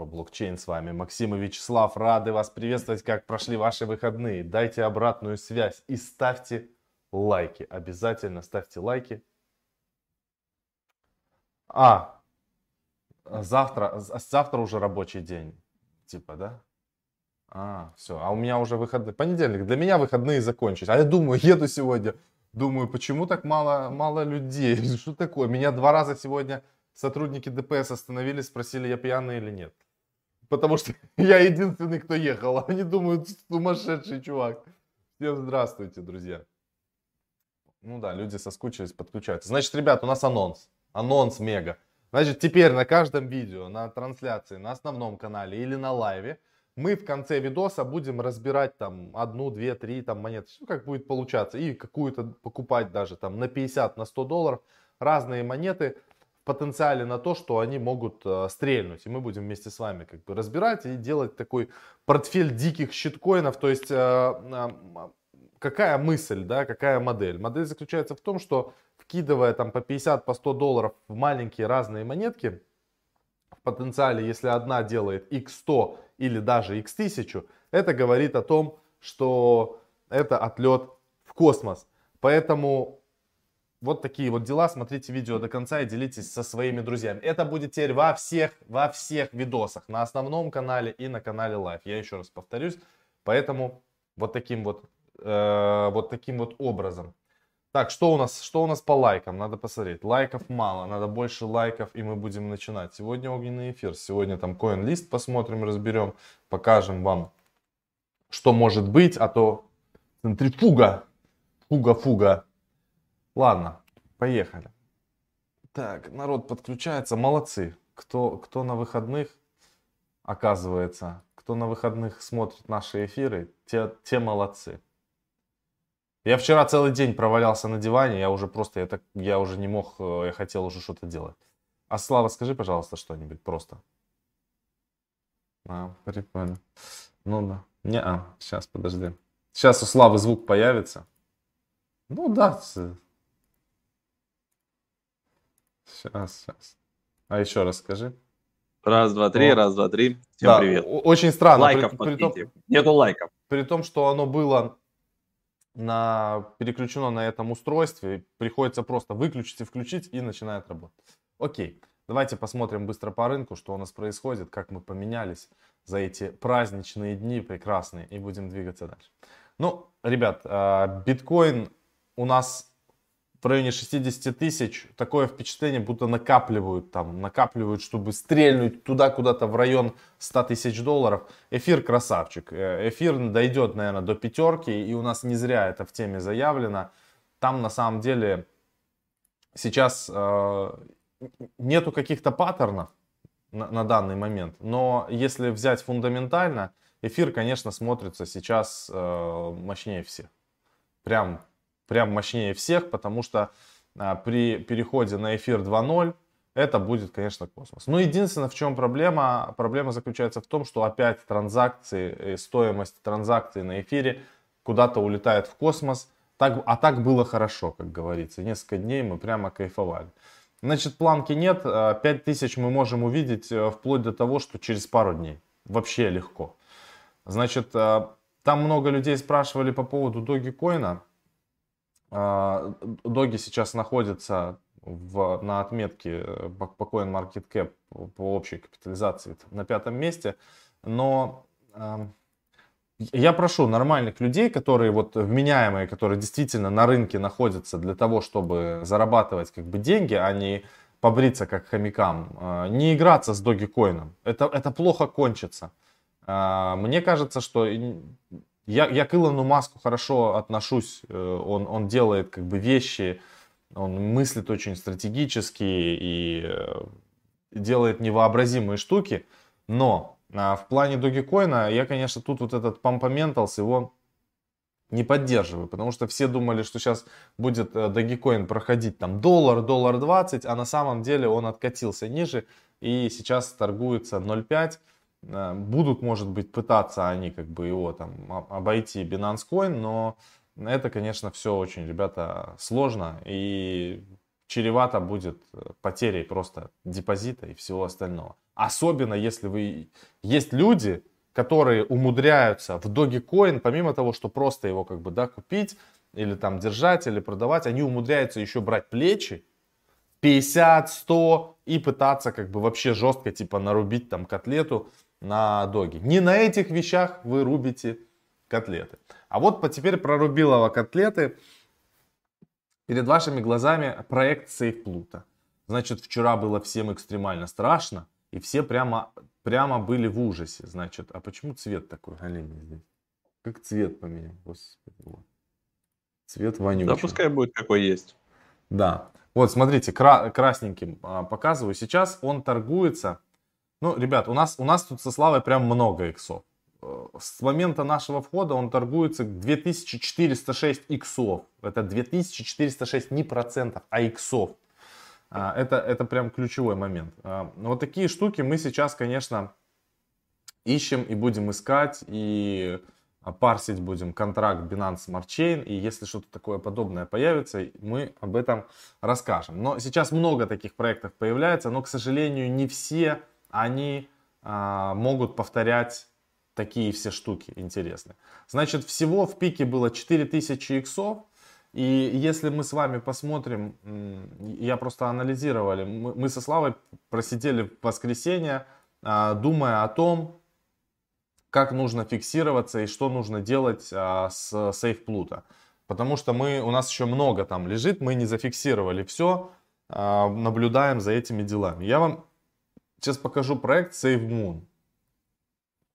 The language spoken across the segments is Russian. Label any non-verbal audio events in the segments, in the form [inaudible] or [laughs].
про блокчейн с вами. Максим и Вячеслав, рады вас приветствовать. Как прошли ваши выходные? Дайте обратную связь и ставьте лайки. Обязательно ставьте лайки. А, завтра, завтра уже рабочий день. Типа, да? А, все. А у меня уже выходные. Понедельник. Для меня выходные закончились. А я думаю, еду сегодня. Думаю, почему так мало, мало людей? [laughs] Что такое? Меня два раза сегодня сотрудники ДПС остановили, спросили, я пьяный или нет. Потому что [laughs] я единственный, кто ехал. [laughs] Они думают, сумасшедший чувак. Всем здравствуйте, друзья. Ну да, люди соскучились, подключаются. Значит, ребят, у нас анонс. Анонс мега. Значит, теперь на каждом видео, на трансляции, на основном канале или на лайве мы в конце видоса будем разбирать там одну, две, три там монеты, ну как будет получаться, и какую-то покупать даже там на 50, на 100 долларов разные монеты потенциале на то, что они могут э, стрельнуть. И мы будем вместе с вами как бы разбирать и делать такой портфель диких щиткоинов, то есть э, э, какая мысль, да, какая модель? Модель заключается в том, что вкидывая там по 50, по 100 долларов в маленькие разные монетки, в потенциале, если одна делает x100 или даже x1000, это говорит о том, что это отлет в космос. Поэтому вот такие вот дела. Смотрите видео до конца и делитесь со своими друзьями. Это будет теперь во всех, во всех видосах. На основном канале и на канале Live. Я еще раз повторюсь. Поэтому вот таким вот, э, вот таким вот образом. Так, что у нас, что у нас по лайкам? Надо посмотреть. Лайков мало, надо больше лайков, и мы будем начинать. Сегодня огненный эфир. Сегодня там коин-лист посмотрим, разберем, покажем вам, что может быть, а то центрифуга, фуга-фуга. Ладно, поехали. Так, народ подключается, молодцы. Кто, кто на выходных, оказывается, кто на выходных смотрит наши эфиры, те, те молодцы. Я вчера целый день провалялся на диване, я уже просто, я, так, я уже не мог, э, я хотел уже что-то делать. А Слава, скажи, пожалуйста, что-нибудь просто. А, прикольно. Ну да. Не, а, сейчас, подожди. Сейчас у Славы звук появится. Ну да. Сейчас, сейчас. А еще раз скажи. Раз, два, три, О. раз, два, три. Всем да, привет. Очень странно. Лайков при, при том, Нету лайков. При том, что оно было на, переключено на этом устройстве, приходится просто выключить и включить, и начинает работать. Окей, давайте посмотрим быстро по рынку, что у нас происходит, как мы поменялись за эти праздничные дни прекрасные, и будем двигаться дальше. Ну, ребят, а, биткоин у нас в районе 60 тысяч, такое впечатление, будто накапливают там, накапливают, чтобы стрельнуть туда куда-то в район 100 тысяч долларов. Эфир красавчик. Э, эфир дойдет, наверное, до пятерки, и у нас не зря это в теме заявлено. Там на самом деле сейчас э, нету каких-то паттернов на, на данный момент, но если взять фундаментально, эфир, конечно, смотрится сейчас э, мощнее всех. Прям прям мощнее всех, потому что а, при переходе на эфир 2.0 это будет, конечно, космос. Но единственное, в чем проблема? Проблема заключается в том, что опять транзакции, стоимость транзакций на эфире куда-то улетает в космос. Так, а так было хорошо, как говорится. Несколько дней мы прямо кайфовали. Значит, планки нет. 5000 а, мы можем увидеть э, вплоть до того, что через пару дней. Вообще легко. Значит, а, там много людей спрашивали по поводу Dogecoin. А, Доги сейчас находится в, на отметке э, по, CoinMarketCap по общей капитализации на пятом месте. Но я прошу нормальных людей, которые вот вменяемые, которые действительно на рынке находятся для того, чтобы зарабатывать как бы деньги, а не побриться как хомякам, э, не играться с Dogecoin. Это, это плохо кончится. Э, мне кажется, что я, я к Илону Маску хорошо отношусь. Э, он, он делает как бы вещи, он мыслит очень стратегически и э, делает невообразимые штуки. Но а, в плане Dogecoin я, конечно, тут вот этот Pampamentals его не поддерживаю, потому что все думали, что сейчас будет э, Dogecoin проходить там доллар, доллар 20, а на самом деле он откатился ниже и сейчас торгуется 0,5. Э, будут, может быть, пытаться они как бы его там обойти Binance Coin, но это, конечно, все очень, ребята, сложно и чревато будет потерей просто депозита и всего остального. Особенно если вы... Есть люди, которые умудряются в Dogecoin, помимо того, что просто его как бы, да, купить, или там держать, или продавать, они умудряются еще брать плечи, 50, 100 и пытаться как бы вообще жестко типа нарубить там котлету на доге. Не на этих вещах вы рубите котлеты. А вот теперь прорубилова котлеты. Перед вашими глазами проект SafePluta. Значит, вчера было всем экстремально страшно. И все прямо, прямо были в ужасе. Значит, а почему цвет такой, Галина, здесь? Как цвет поменял? Господи, вот. Цвет вонючий. Да пускай будет какой есть. Да. Вот, смотрите, кра- красненьким а, показываю. Сейчас он торгуется. Ну, ребят, у нас, у нас тут со Славой прям много иксов. Э, с момента нашего входа он торгуется 2406 иксов. Это 2406 не процентов, а иксов. А, это, это прям ключевой момент. А, вот такие штуки мы сейчас, конечно, ищем и будем искать. И а, парсить будем контракт Binance Smart Chain, и если что-то такое подобное появится, мы об этом расскажем. Но сейчас много таких проектов появляется, но, к сожалению, не все они а, могут повторять такие все штуки интересные. Значит, всего в пике было 4000 иксов, и если мы с вами посмотрим, я просто анализировали, мы, со Славой просидели в воскресенье, а, думая о том, как нужно фиксироваться и что нужно делать а, с SafePluta. Потому что мы, у нас еще много там лежит, мы не зафиксировали все, а, наблюдаем за этими делами. Я вам сейчас покажу проект SaveMoon.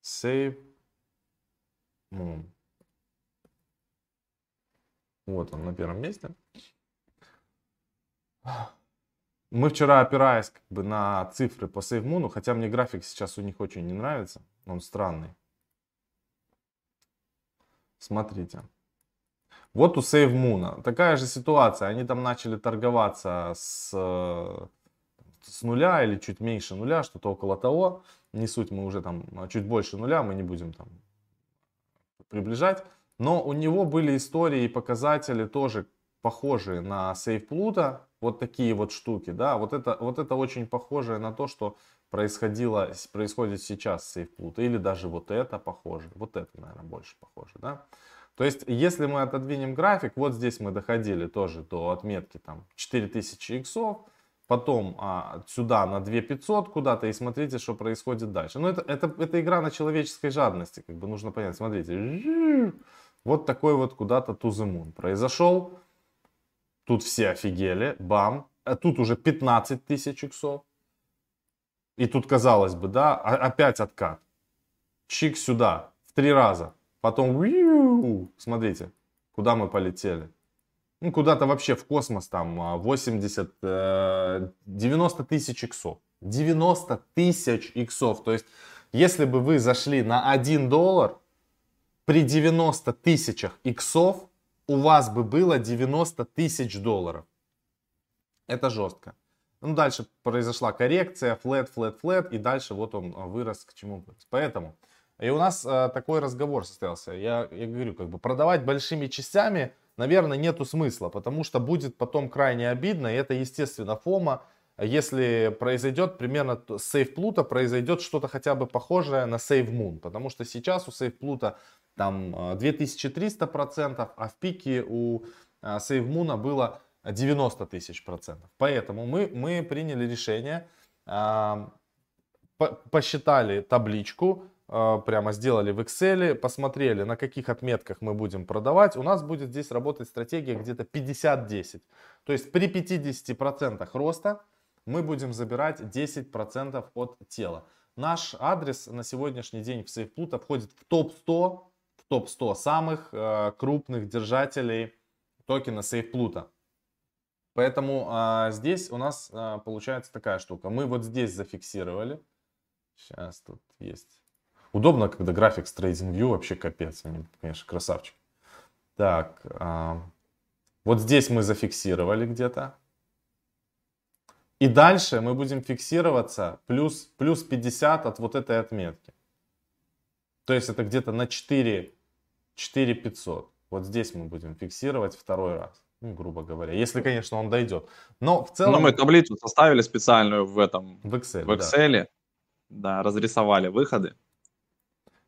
SaveMoon. Вот он на первом месте. Мы вчера, опираясь как бы на цифры по SaveMoon, хотя мне график сейчас у них очень не нравится, он странный. Смотрите. Вот у SaveMoon такая же ситуация. Они там начали торговаться с, с нуля или чуть меньше нуля, что-то около того. Не суть, мы уже там чуть больше нуля, мы не будем там приближать. Но у него были истории и показатели тоже похожие на SafePluta. Вот такие вот штуки, да. Вот это, вот это очень похоже на то, что происходило, происходит сейчас с SafePlut, или даже вот это похоже, вот это, наверное, больше похоже, да. То есть, если мы отодвинем график, вот здесь мы доходили тоже до отметки там 4000 иксов, потом а, сюда на 2500 куда-то и смотрите, что происходит дальше. Но это, это, это игра на человеческой жадности, как бы нужно понять. Смотрите, вот такой вот куда-то moon произошел. Тут все офигели, бам. А тут уже 15 тысяч иксов. И тут, казалось бы, да, опять откат. Чик сюда, в три раза. Потом, смотрите, куда мы полетели. Ну, куда-то вообще в космос, там, 80, а, 90 э, тысяч иксов. 90 тысяч иксов. То есть, если бы вы зашли на 1 доллар, при 90 тысячах иксов у вас бы было 90 тысяч долларов. Это жестко. Ну, дальше произошла коррекция, flat, flat, flat, и дальше вот он а, вырос к чему вырос. Поэтому, и у нас э, такой разговор состоялся. Я, я говорю, как бы продавать большими частями, наверное, нету смысла, потому что будет потом крайне обидно, и это, естественно, фома, если произойдет примерно с SafePluta произойдет что-то хотя бы похожее на SaveMoon, потому что сейчас у SafePluta там 2300%, а в пике у SaveMoon было 90 тысяч процентов. Поэтому мы, мы приняли решение, э, по, посчитали табличку, э, прямо сделали в Excel, посмотрели, на каких отметках мы будем продавать. У нас будет здесь работать стратегия где-то 50-10. То есть при 50% роста мы будем забирать 10% от тела. Наш адрес на сегодняшний день в SafePluta входит в топ-100 в топ-100 самых э, крупных держателей токена SafePluta. Поэтому а, здесь у нас а, получается такая штука. Мы вот здесь зафиксировали. Сейчас тут есть. Удобно, когда график с TradingView вообще капец. Они, конечно, красавчик. Так, а, вот здесь мы зафиксировали где-то. И дальше мы будем фиксироваться плюс, плюс 50 от вот этой отметки. То есть это где-то на 4, 4 500. Вот здесь мы будем фиксировать второй раз ну, грубо говоря, если, конечно, он дойдет. Но в целом... Но мы таблицу составили специальную в этом, в Excel. В Excel. Да. да, разрисовали выходы.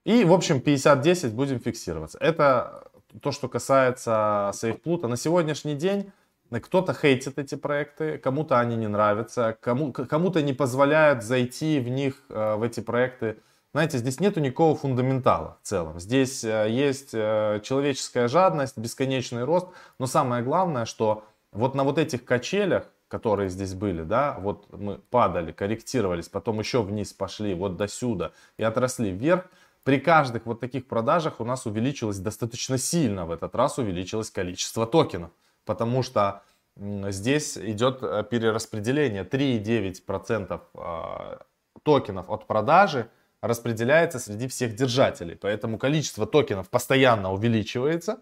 И, в общем, 50-10 будем фиксироваться. Это то, что касается SafePluta. На сегодняшний день кто-то хейтит эти проекты, кому-то они не нравятся, кому, кому-то не позволяют зайти в них, э, в эти проекты. Знаете, здесь нету никакого фундаментала в целом. Здесь э, есть э, человеческая жадность, бесконечный рост. Но самое главное, что вот на вот этих качелях, которые здесь были, да, вот мы падали, корректировались, потом еще вниз пошли, вот до сюда и отросли вверх, при каждых вот таких продажах у нас увеличилось достаточно сильно в этот раз увеличилось количество токенов. Потому что здесь идет э, перераспределение. 3,9% а, токенов от продажи распределяется среди всех держателей. Поэтому количество токенов постоянно увеличивается.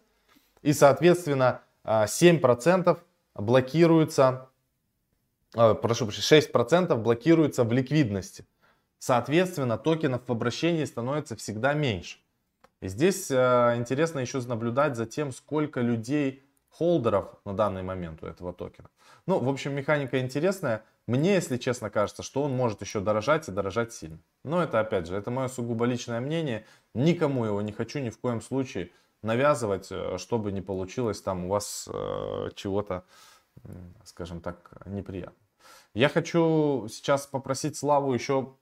И, соответственно, 7% а, блокируется, а, прошу прощения, 6% блокируется в ликвидности. Соответственно, токенов в обращении становится всегда меньше. И здесь э, интересно еще наблюдать за тем, сколько людей, холдеров на данный момент у этого токена. Ну, в общем, механика интересная. Мне, если честно, кажется, что он может еще дорожать и дорожать сильно. Но это, опять же, это мое сугубо личное мнение. Никому его не хочу ни в коем случае навязывать, э, чтобы не получилось там у вас э, чего-то, скажем так, неприятно. Я хочу сейчас попросить Славу еще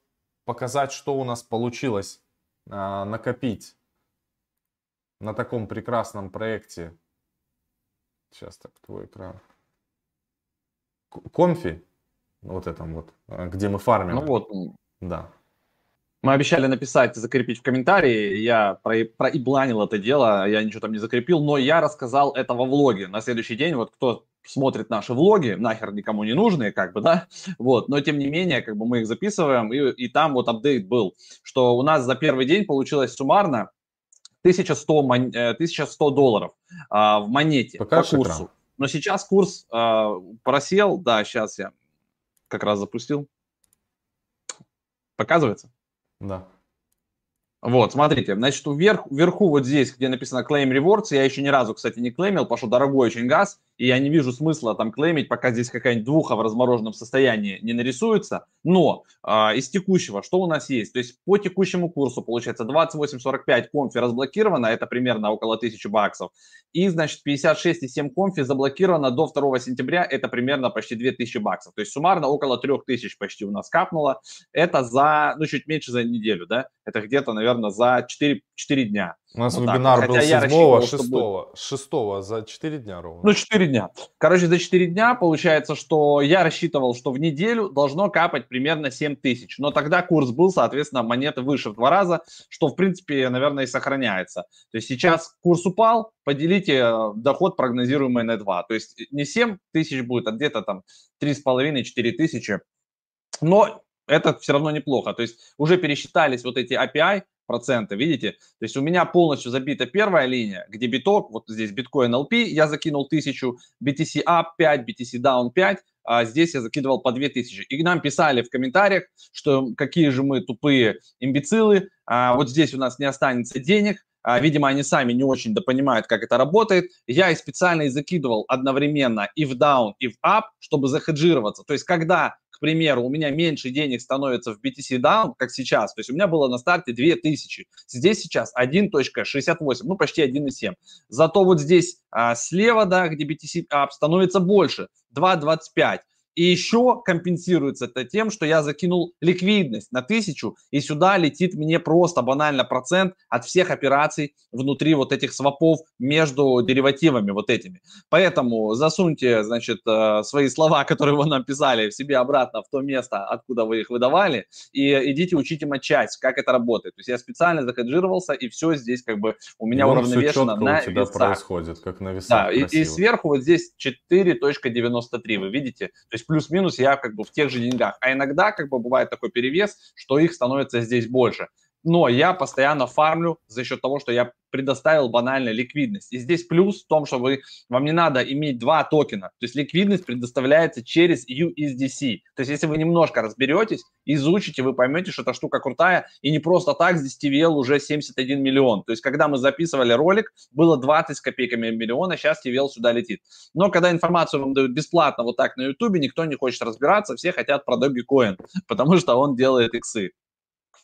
показать, что у нас получилось а, накопить на таком прекрасном проекте. Сейчас так, твой экран. Комфи, вот этом вот, а, где мы фармим. Ну вот. Да. Мы обещали написать, закрепить в комментарии. Я про, проибланил это дело, я ничего там не закрепил, но я рассказал это во влоге. На следующий день, вот кто смотрит наши влоги, нахер никому не нужные, как бы, да, вот, но тем не менее, как бы мы их записываем, и, и там вот апдейт был, что у нас за первый день получилось суммарно 1100, 1100 э, долларов а, в монете Покажешь по курсу. Экран? Но сейчас курс а, просел, да, сейчас я как раз запустил. Показывается? Да. Вот, смотрите, значит, вверх, вверху вот здесь, где написано Claim Rewards, я еще ни разу, кстати, не клеймил, потому что дорогой очень газ, и я не вижу смысла там клеймить, пока здесь какая-нибудь двуха в размороженном состоянии не нарисуется. Но э, из текущего, что у нас есть? То есть по текущему курсу, получается, 28.45 конфи разблокировано, это примерно около 1000 баксов, и, значит, 56,7 конфи заблокировано до 2 сентября, это примерно почти 2000 баксов. То есть суммарно около 3000 почти у нас капнуло. Это за, ну, чуть меньше за неделю, да? Это где-то, наверное, за 4, 4 дня. У нас вот вебинар так. был 7 6 6 за 4 дня ровно. Ну, 4 дня. Короче, за 4 дня получается, что я рассчитывал, что в неделю должно капать примерно 7 тысяч. Но тогда курс был, соответственно, монеты выше в два раза, что, в принципе, наверное, и сохраняется. То есть сейчас курс упал, поделите э, доход прогнозируемый на 2. То есть не 7 тысяч будет, а где-то там 3,5-4 тысячи. Но это все равно неплохо. То есть уже пересчитались вот эти API, процента, видите? То есть у меня полностью забита первая линия, где биток, вот здесь биткоин LP, я закинул 1000, BTC up 5, BTC down 5, а здесь я закидывал по 2000. И нам писали в комментариях, что какие же мы тупые имбецилы, а вот здесь у нас не останется денег, а, видимо, они сами не очень понимают, как это работает. Я и специально и закидывал одновременно и в down, и в up, чтобы захеджироваться. То есть, когда примеру, у меня меньше денег становится в BTC Down, как сейчас, то есть у меня было на старте 2000, здесь сейчас 1.68, ну почти 1.7. Зато вот здесь а, слева, да, где BTC Up, становится больше, 2.25. И еще компенсируется это тем, что я закинул ликвидность на тысячу, и сюда летит мне просто банально процент от всех операций внутри вот этих свопов между деривативами вот этими. Поэтому засуньте, значит, э, свои слова, которые вы нам писали, в себе обратно в то место, откуда вы их выдавали, и идите учите матчать, как это работает. То есть я специально захеджировался, и все здесь как бы у меня Вон уравновешено на у тебя весах. происходит, как на весах. Да, и, и сверху вот здесь 4.93, вы видите? То есть есть плюс-минус я как бы в тех же деньгах. А иногда как бы бывает такой перевес, что их становится здесь больше. Но я постоянно фармлю за счет того, что я предоставил банально ликвидность. И здесь плюс в том, что вы, вам не надо иметь два токена. То есть ликвидность предоставляется через USDC. То есть если вы немножко разберетесь, изучите, вы поймете, что эта штука крутая. И не просто так здесь TVL уже 71 миллион. То есть когда мы записывали ролик, было 20 с копейками миллиона, сейчас TVL сюда летит. Но когда информацию вам дают бесплатно вот так на YouTube, никто не хочет разбираться, все хотят про Dogecoin, [laughs] потому что он делает иксы.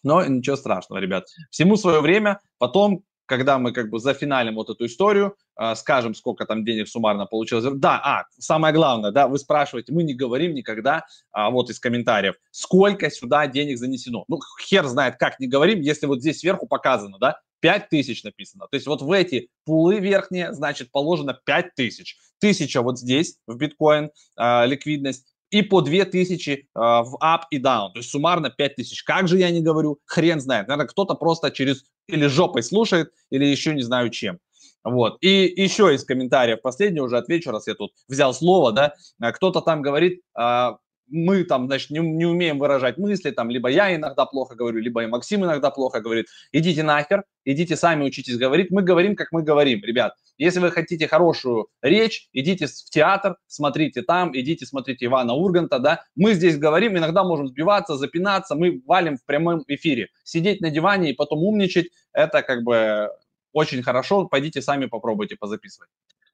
Но ничего страшного, ребят. Всему свое время. Потом когда мы как бы зафиналим вот эту историю, э, скажем, сколько там денег суммарно получилось. Да, а, самое главное, да, вы спрашиваете, мы не говорим никогда, а, вот из комментариев, сколько сюда денег занесено. Ну, хер знает, как не говорим, если вот здесь сверху показано, да, 5 тысяч написано. То есть вот в эти пулы верхние, значит, положено 5 тысяч. Тысяча вот здесь в биткоин э, ликвидность, и по 2000 э, в up и down. То есть суммарно 5000. Как же я не говорю, хрен знает. Наверное, кто-то просто через или жопой слушает, или еще не знаю чем. Вот. И еще из комментариев, последний уже отвечу, раз я тут взял слово, да, э, кто-то там говорит, э, мы там, значит, не, не умеем выражать мысли, там, либо я иногда плохо говорю, либо и Максим иногда плохо говорит. Идите нахер, идите сами учитесь говорить. Мы говорим, как мы говорим, ребят. Если вы хотите хорошую речь, идите в театр, смотрите там, идите смотрите Ивана Урганта, да. Мы здесь говорим, иногда можем сбиваться, запинаться, мы валим в прямом эфире. Сидеть на диване и потом умничать, это как бы очень хорошо. Пойдите сами попробуйте позаписывать.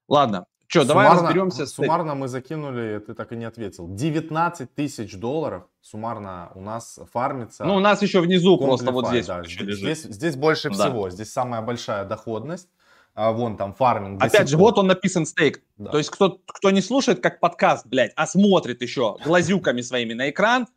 Ладно, что, давай суммарно, разберемся. С суммарно мы закинули, ты так и не ответил. 19 тысяч долларов суммарно у нас фармится. Ну, у нас еще внизу просто вот здесь. Да, здесь, здесь больше да. всего. Здесь самая большая доходность. А, вон там фарминг. Опять же, вот он написан стейк. Да. То есть кто, кто не слушает как подкаст, блядь, а смотрит еще глазюками своими на экран,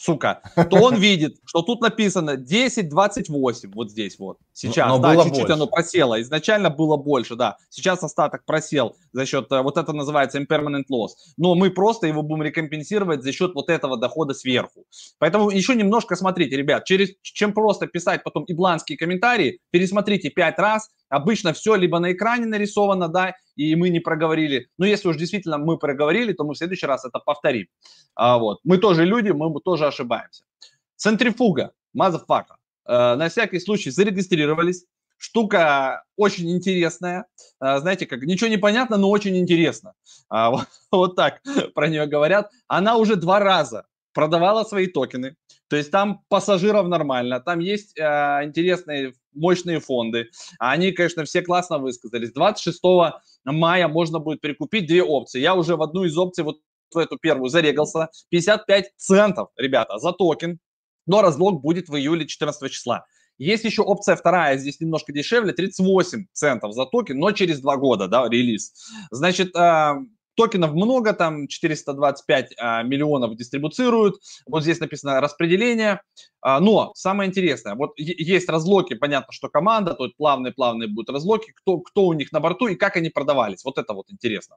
сука, [laughs] то он видит, что тут написано 10.28, вот здесь вот, сейчас, но, да, чуть-чуть оно просело, изначально было больше, да, сейчас остаток просел за счет, э, вот это называется impermanent loss, но мы просто его будем рекомпенсировать за счет вот этого дохода сверху. Поэтому еще немножко смотрите, ребят, через, чем просто писать потом ибланские комментарии, пересмотрите 5 раз, Обычно все либо на экране нарисовано, да, и мы не проговорили. Но если уж действительно мы проговорили, то мы в следующий раз это повторим. А, вот. Мы тоже люди, мы тоже ошибаемся. Центрифуга, motherfucker. Э, на всякий случай зарегистрировались. Штука очень интересная. Э, знаете, как ничего не понятно, но очень интересно. А, [laughs] вот, вот так про нее говорят. Она уже два раза продавала свои токены. То есть там пассажиров нормально, там есть э, интересные мощные фонды. Они, конечно, все классно высказались. 26 мая можно будет прикупить две опции. Я уже в одну из опций, вот в эту первую зарегался. 55 центов, ребята, за токен. Но разлок будет в июле 14 числа. Есть еще опция вторая, здесь немножко дешевле, 38 центов за токен, но через два года, да, релиз. Значит, э, Токенов много, там 425 а, миллионов дистрибуцируют. Вот здесь написано распределение. А, но самое интересное, вот есть разлоки, понятно, что команда, то есть плавные-плавные будут разлоки, кто, кто у них на борту и как они продавались. Вот это вот интересно.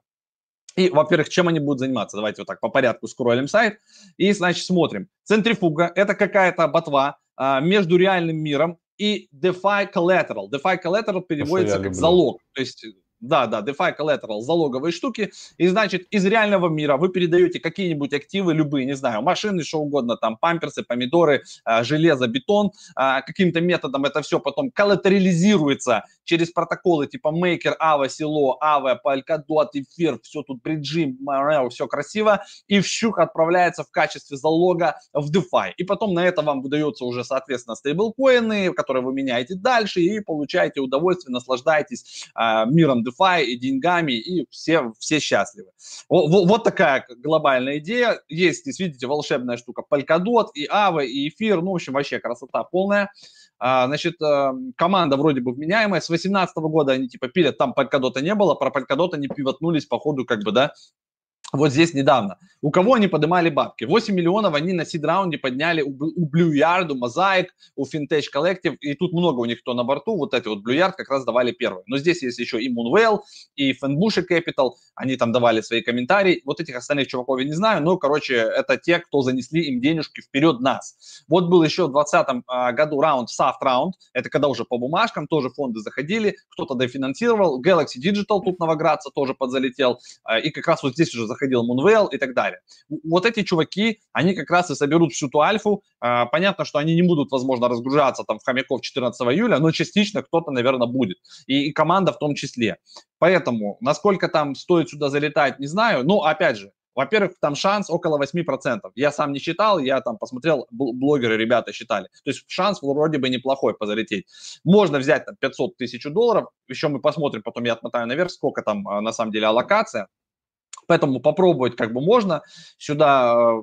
И, во-первых, чем они будут заниматься? Давайте вот так по порядку скроллим сайт. И, значит, смотрим. Центрифуга – это какая-то ботва а, между реальным миром и DeFi Collateral. DeFi Collateral переводится как залог. То есть да, да, DeFi Collateral, залоговые штуки. И значит, из реального мира вы передаете какие-нибудь активы, любые, не знаю, машины, что угодно, там памперсы, помидоры, а, железо, бетон. А, каким-то методом это все потом коллатерализируется через протоколы типа Maker, Ava, Silo, Ava, Polkadot, Эфир, все тут бриджи, все красиво. И щук отправляется в качестве залога в DeFi. И потом на это вам выдается уже, соответственно, стейблкоины, которые вы меняете дальше и получаете удовольствие, наслаждаетесь э, миром DeFi и деньгами, и все, все счастливы. Вот, вот такая глобальная идея. Есть, здесь, видите, волшебная штука. Polkadot, и Aave, и эфир. Ну, в общем, вообще красота полная. А, значит, э, команда вроде бы вменяемая. С 2018 года они типа пилят, там Polkadot не было, про Polkadot они пивотнулись по ходу как бы, да, вот здесь недавно. У кого они поднимали бабки? 8 миллионов они на сид-раунде подняли у, Yard, у Mosaic, у Fintech Collective, и тут много у них кто на борту, вот эти вот Yard как раз давали первые. Но здесь есть еще и Moonwell, и Fenbush Capital, они там давали свои комментарии. Вот этих остальных чуваков я не знаю, но, короче, это те, кто занесли им денежки вперед нас. Вот был еще в 2020 а, году раунд, soft раунд, это когда уже по бумажкам тоже фонды заходили, кто-то дофинансировал, Galaxy Digital тут новоградца тоже подзалетел, а, и как раз вот здесь уже заходил Moonwell и так далее. Вот эти чуваки, они как раз и соберут всю ту альфу. А, понятно, что они не будут, возможно, разгружаться там в хомяков 14 июля, но частично кто-то, наверное, будет. И, и команда в том числе. Поэтому, насколько там стоит сюда залетать, не знаю. Но, опять же, во-первых, там шанс около 8%. Я сам не считал, я там посмотрел, блогеры, ребята считали. То есть шанс вроде бы неплохой позалететь. Можно взять там 500 тысяч долларов, еще мы посмотрим, потом я отмотаю наверх, сколько там а, на самом деле аллокация. Поэтому попробовать как бы можно. Сюда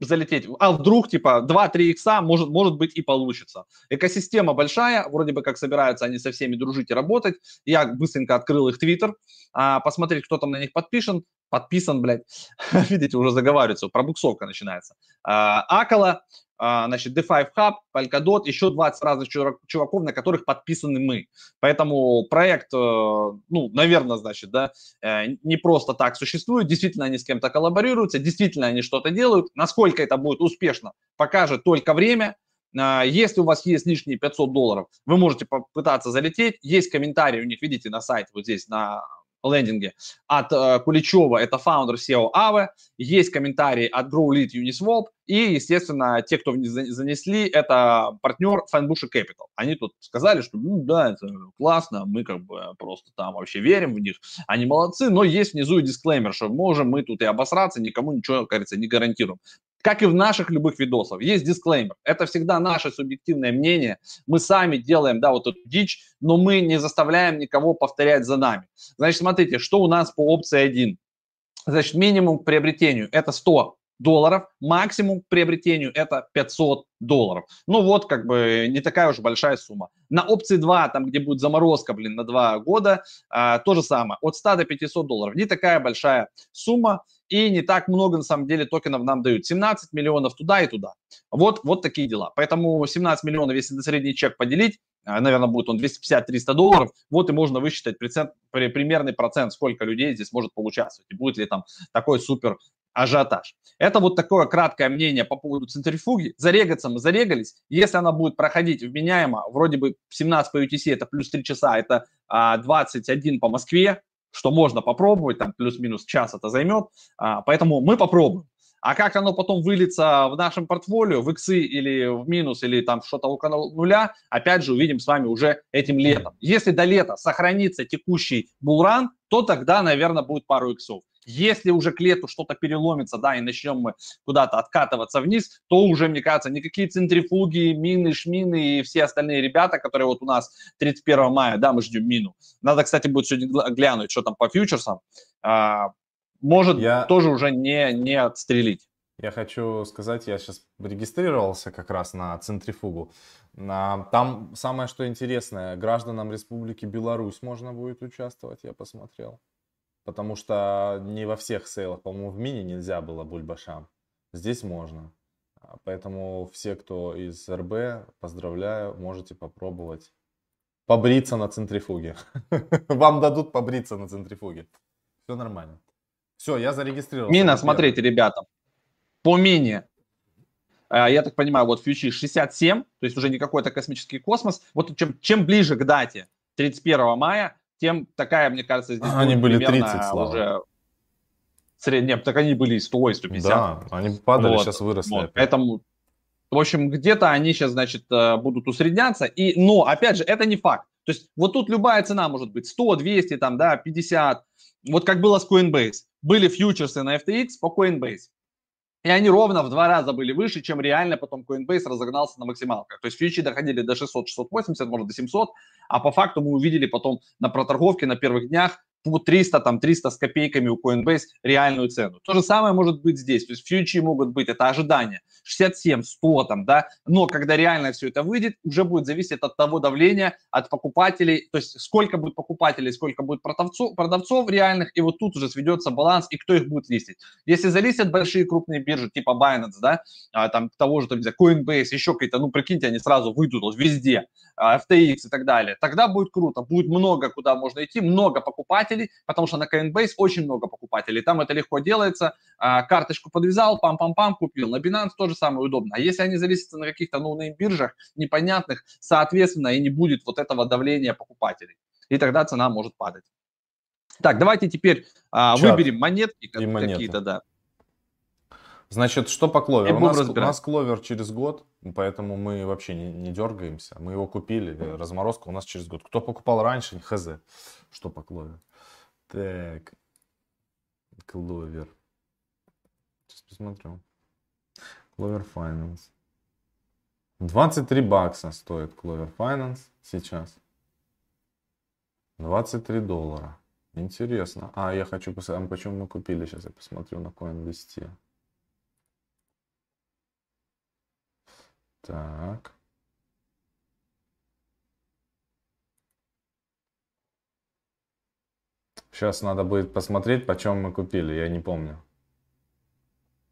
залететь, а вдруг типа 2-3 икса может, может быть и получится. Экосистема большая, вроде бы как собираются они со всеми дружить и работать. Я быстренько открыл их твиттер, а, посмотреть, кто там на них подпишен, подписан, блядь, [laughs] видите, уже заговаривается, пробуксовка начинается. А, Акала, значит, DeFi Hub, Polkadot, еще 20 разных чуваков, на которых подписаны мы. Поэтому проект, э, ну, наверное, значит, да, э, не просто так существует, действительно они с кем-то коллаборируются, действительно они что-то делают. Насколько это будет успешно, покажет только время. А, если у вас есть лишние 500 долларов, вы можете попытаться залететь. Есть комментарии у них, видите, на сайте вот здесь, на лендинге от э, Куличева, это фаундер SEO Aave, есть комментарии от GrowLead Uniswap, и, естественно, те, кто занесли, это партнер Fanbush Capital. Они тут сказали, что ну да, это классно, мы как бы просто там вообще верим в них, они молодцы, но есть внизу и дисклеймер, что можем мы тут и обосраться, никому ничего, кажется, не гарантируем. Как и в наших любых видосах, есть дисклеймер. Это всегда наше субъективное мнение. Мы сами делаем, да, вот эту дичь, но мы не заставляем никого повторять за нами. Значит, смотрите, что у нас по опции 1. Значит, минимум к приобретению это 100 долларов, максимум к приобретению это 500 долларов. Ну вот, как бы не такая уж большая сумма. На опции 2, там где будет заморозка, блин, на 2 года, а, то же самое, от 100 до 500 долларов. Не такая большая сумма и не так много на самом деле токенов нам дают. 17 миллионов туда и туда. Вот, вот такие дела. Поэтому 17 миллионов, если на средний чек поделить, а, наверное, будет он 250-300 долларов, вот и можно высчитать процент, примерный процент, сколько людей здесь может поучаствовать, и будет ли там такой супер ажиотаж. Это вот такое краткое мнение по поводу центрифуги. Зарегаться мы зарегались. Если она будет проходить вменяемо, вроде бы 17 по UTC это плюс 3 часа, это а, 21 по Москве, что можно попробовать, там плюс-минус час это займет, а, поэтому мы попробуем. А как оно потом выльется в нашем портфолио, в иксы или в минус, или там что-то около нуля, опять же увидим с вами уже этим летом. Если до лета сохранится текущий булран, то тогда, наверное, будет пару иксов. Если уже к лету что-то переломится, да, и начнем мы куда-то откатываться вниз, то уже, мне кажется, никакие центрифуги, мины, шмины и все остальные ребята, которые вот у нас 31 мая, да, мы ждем мину. Надо, кстати, будет сегодня глянуть, что там по фьючерсам. А, может я... тоже уже не, не отстрелить. Я хочу сказать, я сейчас регистрировался как раз на центрифугу. Там самое что интересное, гражданам Республики Беларусь можно будет участвовать, я посмотрел. Потому что не во всех сейлах, по-моему, в мини нельзя было бульбашам. Здесь можно. А, поэтому все, кто из РБ, поздравляю, можете попробовать побриться на центрифуге. [laughs] Вам дадут побриться на центрифуге. Все нормально. Все, я зарегистрировался. Мина, смотрите, ребята. По мини, а, я так понимаю, вот фьючи 67, то есть уже не какой-то космический космос. Вот чем, чем ближе к дате 31 мая, тем такая, мне кажется, здесь Они были 30, Слава. уже сред... Нет, так они были и 100, и 150. Да, они падали, вот, сейчас выросли. Вот. Поэтому, в общем, где-то они сейчас, значит, э, будут усредняться. И, но, опять же, это не факт. То есть вот тут любая цена может быть 100, 200, там, да, 50. Вот как было с Coinbase. Были фьючерсы на FTX по Coinbase. И они ровно в два раза были выше, чем реально потом Coinbase разогнался на максималках. То есть фьючи доходили до 600, 680, может до 700, а по факту мы увидели потом на проторговке на первых днях по 300, там 300 с копейками у Coinbase реальную цену. То же самое может быть здесь. То есть фьючи могут быть, это ожидание. 67, 100 там, да, но когда реально все это выйдет, уже будет зависеть от того давления, от покупателей, то есть сколько будет покупателей, сколько будет продавцов, продавцов реальных, и вот тут уже сведется баланс, и кто их будет листить. Если залистят большие крупные биржи, типа Binance, да, а, там того же, там, Coinbase, еще какие-то, ну, прикиньте, они сразу выйдут вот, везде, а, FTX и так далее, тогда будет круто, будет много, куда можно идти, много покупателей, потому что на Coinbase очень много покупателей, там это легко делается, а, карточку подвязал, пам-пам-пам, купил, на Binance тоже самое удобно. А если они залистят на каких-то no name биржах непонятных, соответственно, и не будет вот этого давления покупателей. И тогда цена может падать. Так, давайте теперь а, выберем монетки какие-то, да. Значит, что по кловер? У нас, у нас кловер через год, поэтому мы вообще не, не дергаемся. Мы его купили, разморозка у нас через год. Кто покупал раньше, хз. Что по кловер? Так, кловер. Сейчас посмотрю. Clover Finance. 23 бакса стоит Clover Finance сейчас. 23 доллара. Интересно. А, я хочу посмотреть, почему мы купили. Сейчас я посмотрю на CoinVest. Так. Сейчас надо будет посмотреть, почем мы купили, я не помню.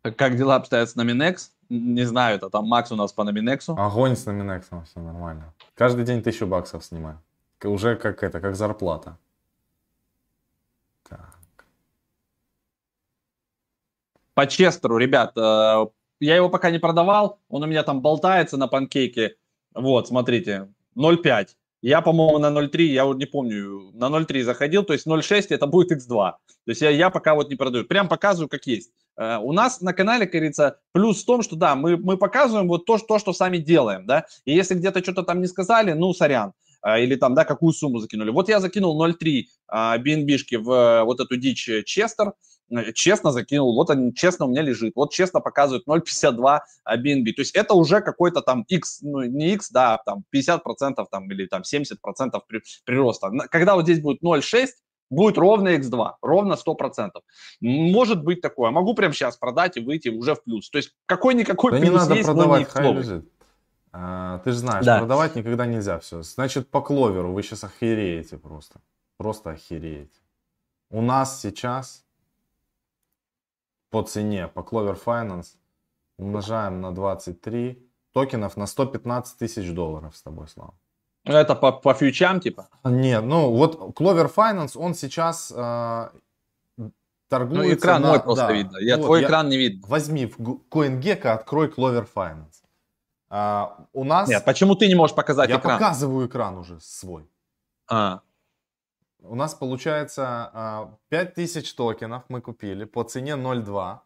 Как дела обстоят с Номинекс? Не знаю, это там Макс у нас по Номинексу. Огонь с Номинексом, все нормально. Каждый день тысячу баксов снимаю. Уже как это, как зарплата. Так. По Честеру, ребят, э, я его пока не продавал, он у меня там болтается на панкейке. Вот, смотрите, 0,5. Я, по-моему, на 0.3, я вот не помню, на 0.3 заходил, то есть 0.6 это будет x2. То есть я, я пока вот не продаю. Прям показываю, как есть. Uh, у нас на канале, как говорится, плюс в том, что да, мы, мы показываем вот то, то, что сами делаем, да. И если где-то что-то там не сказали, ну, сорян. Uh, или там, да, какую сумму закинули. Вот я закинул 0.3 uh, BNB-шки в uh, вот эту дичь Честер. Э, честно закинул, вот он честно у меня лежит, вот честно показывает 0,52 BNB. То есть это уже какой-то там X, ну не X, да, там 50% там или там 70% при, прироста. Когда вот здесь будет 0,6, будет ровно X2, ровно 100%. Может быть такое. Могу прямо сейчас продать и выйти уже в плюс. То есть какой-никакой да плюс не надо есть, продавать, хай лежит. А, ты же знаешь, да. продавать никогда нельзя все. Значит, по кловеру вы сейчас охереете просто. Просто охереете. У нас сейчас по цене, по Clover Finance, умножаем на 23 токенов на 115 тысяч долларов с тобой, Слава. Ну, это по, по фьючам типа? Нет, ну вот Clover Finance, он сейчас э, торгуется... Ну экран на, мой просто да, видно, я ну, твой вот, экран я, не видно. Возьми в CoinGecko, открой Clover Finance. А, у нас... Нет, почему ты не можешь показать я экран? Я показываю экран уже свой. А. У нас получается 5000 а, токенов мы купили по цене 0.2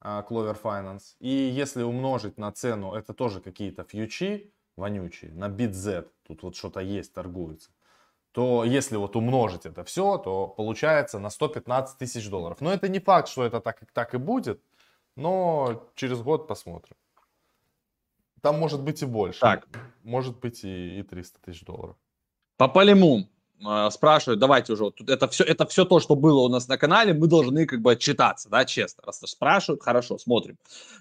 а, Clover Finance. И если умножить на цену, это тоже какие-то фьючи вонючие, на BitZ, тут вот что-то есть, торгуется, то если вот умножить это все, то получается на 115 тысяч долларов. Но это не факт, что это так, так и будет, но через год посмотрим. Там может быть и больше. Так. Может быть и, и 300 тысяч долларов. По Полиму э, спрашивают, давайте уже, вот, это все, это все то, что было у нас на канале, мы должны как бы отчитаться, да, честно. Раз спрашивают, хорошо, смотрим.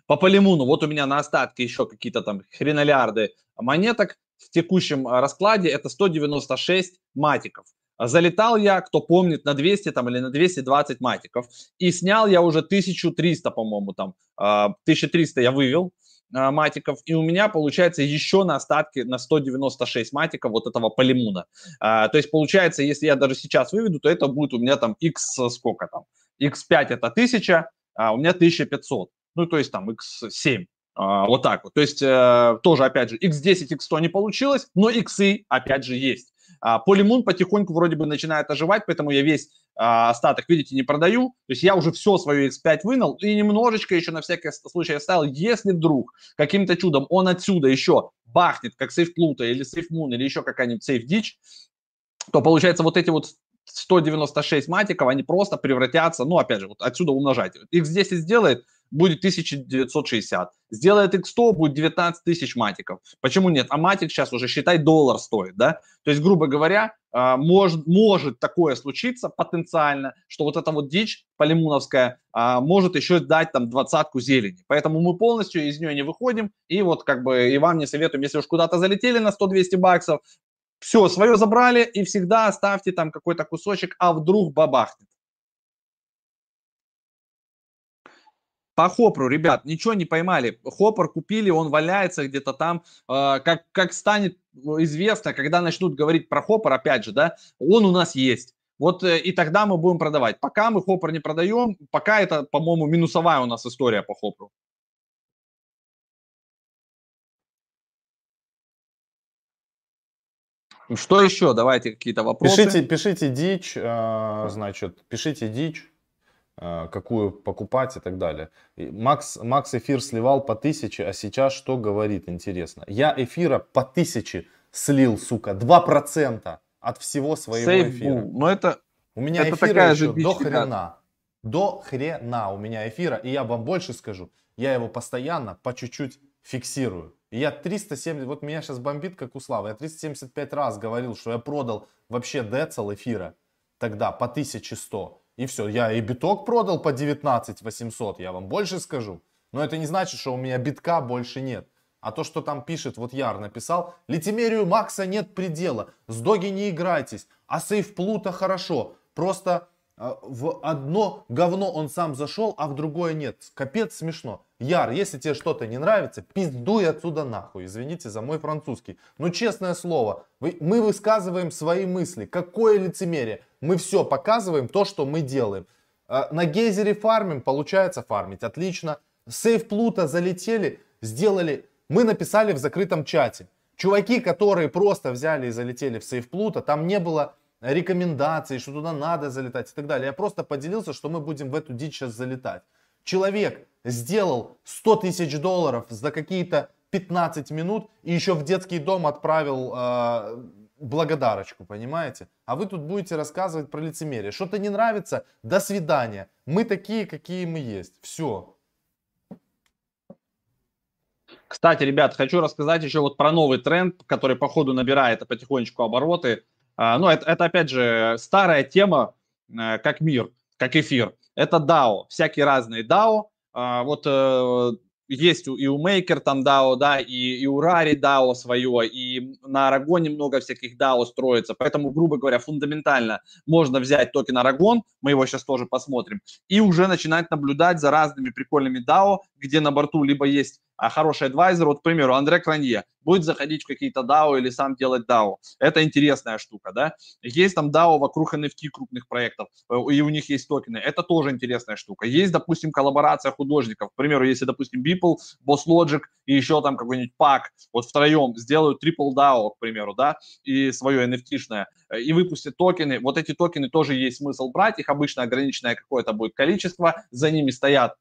По Полимуну, вот у меня на остатке еще какие-то там хренолярды монеток, в текущем э, раскладе это 196 матиков. Залетал я, кто помнит, на 200 там, или на 220 матиков. И снял я уже 1300, по-моему, там. 1300 э, я вывел. А, матиков, и у меня получается еще на остатке на 196 матиков вот этого полимуна. А, то есть получается, если я даже сейчас выведу, то это будет у меня там x сколько там? x5 это 1000, а у меня 1500. Ну, то есть там x7. А, вот так вот. То есть э, тоже, опять же, x10, x100 не получилось, но x опять же есть. А, Полимун потихоньку вроде бы начинает оживать, поэтому я весь а, остаток, видите, не продаю. То есть я уже все свое X5 вынул и немножечко еще на всякий случай оставил, если вдруг каким-то чудом он отсюда еще бахнет, как сейф Плута или сейф Мун или еще какая-нибудь сейф Дичь, то получается вот эти вот 196 матиков, они просто превратятся, ну, опять же, вот отсюда умножать. X10 сделает, будет 1960. Сделает X100, будет 19 тысяч матиков. Почему нет? А матик сейчас уже, считай, доллар стоит, да? То есть, грубо говоря, а, может, может такое случиться потенциально, что вот эта вот дичь полимуновская а, может еще дать там двадцатку зелени. Поэтому мы полностью из нее не выходим. И вот как бы и вам не советуем, если уж куда-то залетели на 100-200 баксов, все, свое забрали и всегда оставьте там какой-то кусочек, а вдруг бабахнет. По Хопру, ребят, ничего не поймали. Хоппер купили, он валяется где-то там. Э, как, как станет известно, когда начнут говорить про Хоппер, опять же, да, он у нас есть. Вот э, и тогда мы будем продавать. Пока мы Хоппер не продаем, пока это, по-моему, минусовая у нас история по Хопру. Что еще? Давайте какие-то вопросы. Пишите, пишите дичь, э, значит, пишите дичь, какую покупать и так далее. Макс, Макс эфир сливал по тысяче, а сейчас что говорит, интересно. Я эфира по тысяче слил, сука, 2% от всего своего Сейф эфира. Но ну, это, у меня это эфира такая еще же до хрена. До хрена у меня эфира. И я вам больше скажу, я его постоянно по чуть-чуть фиксирую. И я 370, вот меня сейчас бомбит, как у Славы. Я 375 раз говорил, что я продал вообще децл эфира тогда по 1100. И все, я и биток продал по 19 800, я вам больше скажу. Но это не значит, что у меня битка больше нет. А то, что там пишет, вот Яр написал, лицемерию Макса нет предела, с Доги не играйтесь, а сейф Плута хорошо. Просто э, в одно говно он сам зашел, а в другое нет. Капец смешно. Яр, если тебе что-то не нравится, пиздуй отсюда нахуй. Извините за мой французский. Ну, честное слово, вы, мы высказываем свои мысли. Какое лицемерие? Мы все показываем, то, что мы делаем. Э, на гейзере фармим, получается фармить, отлично. Сейф Плута залетели, сделали мы написали в закрытом чате. Чуваки, которые просто взяли и залетели в сейф Плута, там не было рекомендаций, что туда надо залетать и так далее. Я просто поделился, что мы будем в эту дичь сейчас залетать. Человек сделал 100 тысяч долларов за какие-то 15 минут и еще в детский дом отправил э, благодарочку, понимаете? А вы тут будете рассказывать про лицемерие. Что-то не нравится? До свидания. Мы такие, какие мы есть. Все. Кстати, ребят, хочу рассказать еще вот про новый тренд, который по ходу набирает потихонечку обороты. А, ну, это, это опять же старая тема, э, как мир, как эфир. Это DAO, всякие разные DAO. А, вот э, есть и у Maker там DAO, да, и, и у Rari DAO свое, и на Арагоне много всяких DAO строится. Поэтому, грубо говоря, фундаментально можно взять токен Арагон, мы его сейчас тоже посмотрим, и уже начинать наблюдать за разными прикольными DAO, где на борту либо есть а хороший адвайзер, вот, к примеру, Андре Кранье, будет заходить в какие-то DAO или сам делать DAO. Это интересная штука, да. Есть там DAO вокруг NFT крупных проектов, э, и у них есть токены. Это тоже интересная штука. Есть, допустим, коллаборация художников. К примеру, если, допустим, Beeple, Boss Logic и еще там какой-нибудь пак, вот втроем сделают Triple DAO, к примеру, да, и свое NFT-шное, э, и выпустят токены. Вот эти токены тоже есть смысл брать, их обычно ограниченное какое-то будет количество, за ними стоят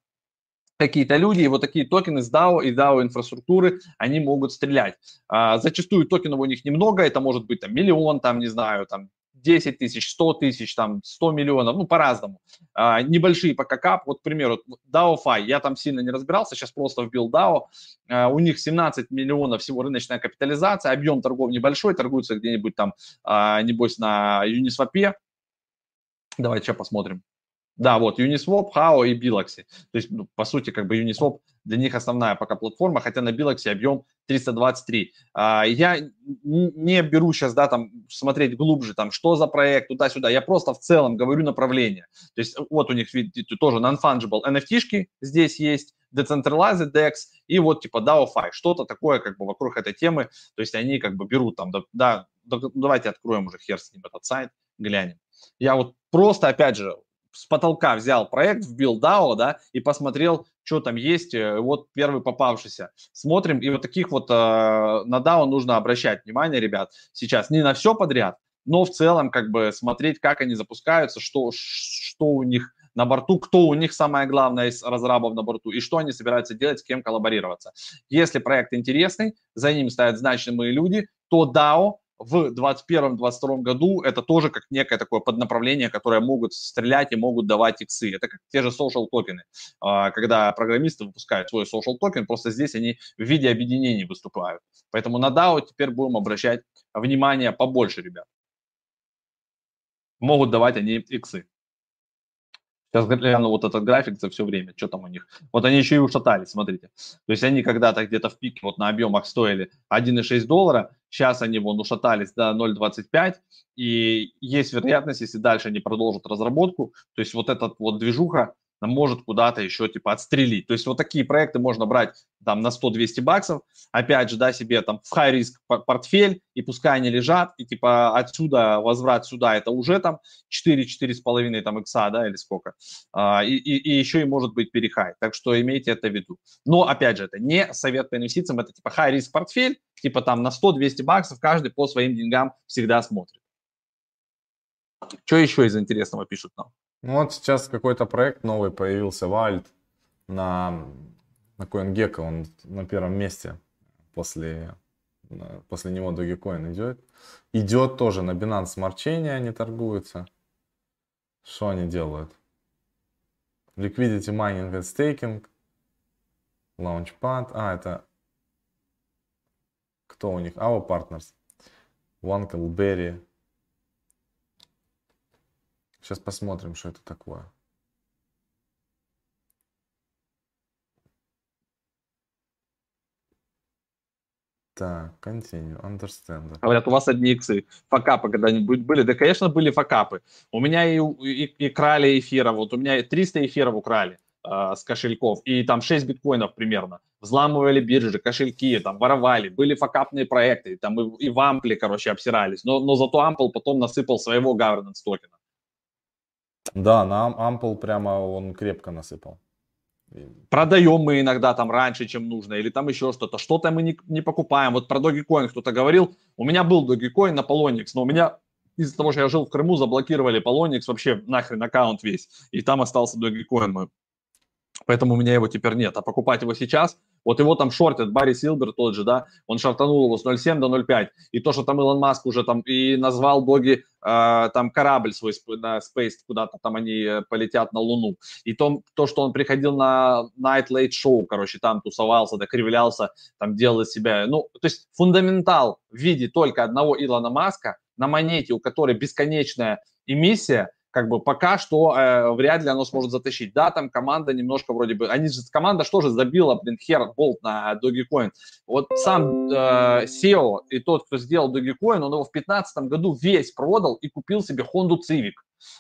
какие-то люди, и вот такие токены с DAO и DAO инфраструктуры, они могут стрелять. А, зачастую токенов у них немного, это может быть там миллион, там, не знаю, там 10 тысяч, 100 тысяч, там 100 миллионов, ну, по-разному. А, небольшие пока кап, вот, к примеру, DAO-Fi, я там сильно не разбирался, сейчас просто вбил DAO, а, у них 17 миллионов всего рыночная капитализация, объем торгов небольшой, торгуются где-нибудь там, а, небось, на Uniswap. Давайте сейчас посмотрим. Да, вот Uniswap, HAO и Biloxi. То есть, ну, по сути, как бы Uniswap для них основная пока платформа, хотя на Biloxi объем 323. А, я не беру сейчас, да, там, смотреть глубже, там, что за проект, туда-сюда. Я просто в целом говорю направление. То есть, вот у них, видите, тоже non-fungible NFT-шки здесь есть, Decentralized DEX и вот типа DAO-Fi, что-то такое как бы вокруг этой темы. То есть, они как бы берут там, да, да давайте откроем уже хер с ним этот сайт, глянем. Я вот просто, опять же, с потолка взял проект, вбил DAO, да, и посмотрел, что там есть, э, вот первый попавшийся. Смотрим, и вот таких вот э, на DAO нужно обращать внимание, ребят, сейчас не на все подряд, но в целом как бы смотреть, как они запускаются, что, что у них на борту, кто у них самое главное из разрабов на борту и что они собираются делать, с кем коллаборироваться. Если проект интересный, за ним стоят значимые люди, то DAO в 2021-2022 году это тоже как некое такое поднаправление, которое могут стрелять и могут давать иксы. Это как те же social токены, а, когда программисты выпускают свой social токен, просто здесь они в виде объединений выступают. Поэтому на DAO теперь будем обращать внимание побольше, ребят. Могут давать они иксы. Сейчас гляну вот этот график за все время, что там у них. Вот они еще и ушатались, смотрите. То есть они когда-то где-то в пике вот на объемах стоили 1,6 доллара, сейчас они вон ушатались до 0,25, и есть вероятность, если дальше они продолжат разработку, то есть вот этот вот движуха, может куда-то еще типа отстрелить. То есть вот такие проекты можно брать там на 100-200 баксов, опять же, да, себе там в high риск портфель, и пускай они лежат, и типа отсюда возврат сюда, это уже там 4-4,5 там икса, да, или сколько, а, и, и, и еще и может быть перехай, так что имейте это в виду. Но, опять же, это не совет по инвестициям, это типа high риск портфель, типа там на 100-200 баксов каждый по своим деньгам всегда смотрит. Что еще из интересного пишут нам? Ну вот сейчас какой-то проект новый появился, Вальд, на, на CoinGecko, он на первом месте после, после него Dogecoin идет. Идет тоже на Binance Smart Chain, они торгуются. Что они делают? Liquidity Mining and Staking, Launchpad, а это кто у них? Our Partners, Wankleberry, Сейчас посмотрим, что это такое. Так, continue, understand. Говорят, у вас одни иксы. Факапы когда-нибудь были? Да, конечно, были факапы. У меня и, и, и крали эфира. Вот у меня 300 эфиров украли э, с кошельков. И там 6 биткоинов примерно. Взламывали биржи, кошельки, там воровали. Были факапные проекты. Там и, и в Ампле, короче, обсирались. Но, но зато Ампл потом насыпал своего governance токена. Да, на Ампл прямо он крепко насыпал. Продаем мы иногда там раньше, чем нужно, или там еще что-то. Что-то мы не, не покупаем. Вот про Dogecoin кто-то говорил. У меня был Dogecoin на Polonix, но у меня из-за того, что я жил в Крыму, заблокировали Polonix вообще нахрен аккаунт весь. И там остался Dogecoin мой. Поэтому у меня его теперь нет. А покупать его сейчас, вот его там шортят, Барри Силбер тот же, да, он шортанул его с 0,7 до 0,5. И то, что там Илон Маск уже там и назвал доги э, там корабль свой на Space, куда-то там они э, полетят на Луну. И то, то, что он приходил на Night Late Show, короче, там тусовался, да, кривлялся, там делал из себя. Ну, то есть фундаментал в виде только одного Илона Маска на монете, у которой бесконечная эмиссия, как бы пока что э, вряд ли оно сможет затащить. Да, там команда немножко вроде бы, они же, команда что же забила, блин, хер болт на Dogecoin. Вот сам э, и тот, кто сделал Dogecoin, он его в 2015 году весь продал и купил себе Honda Civic.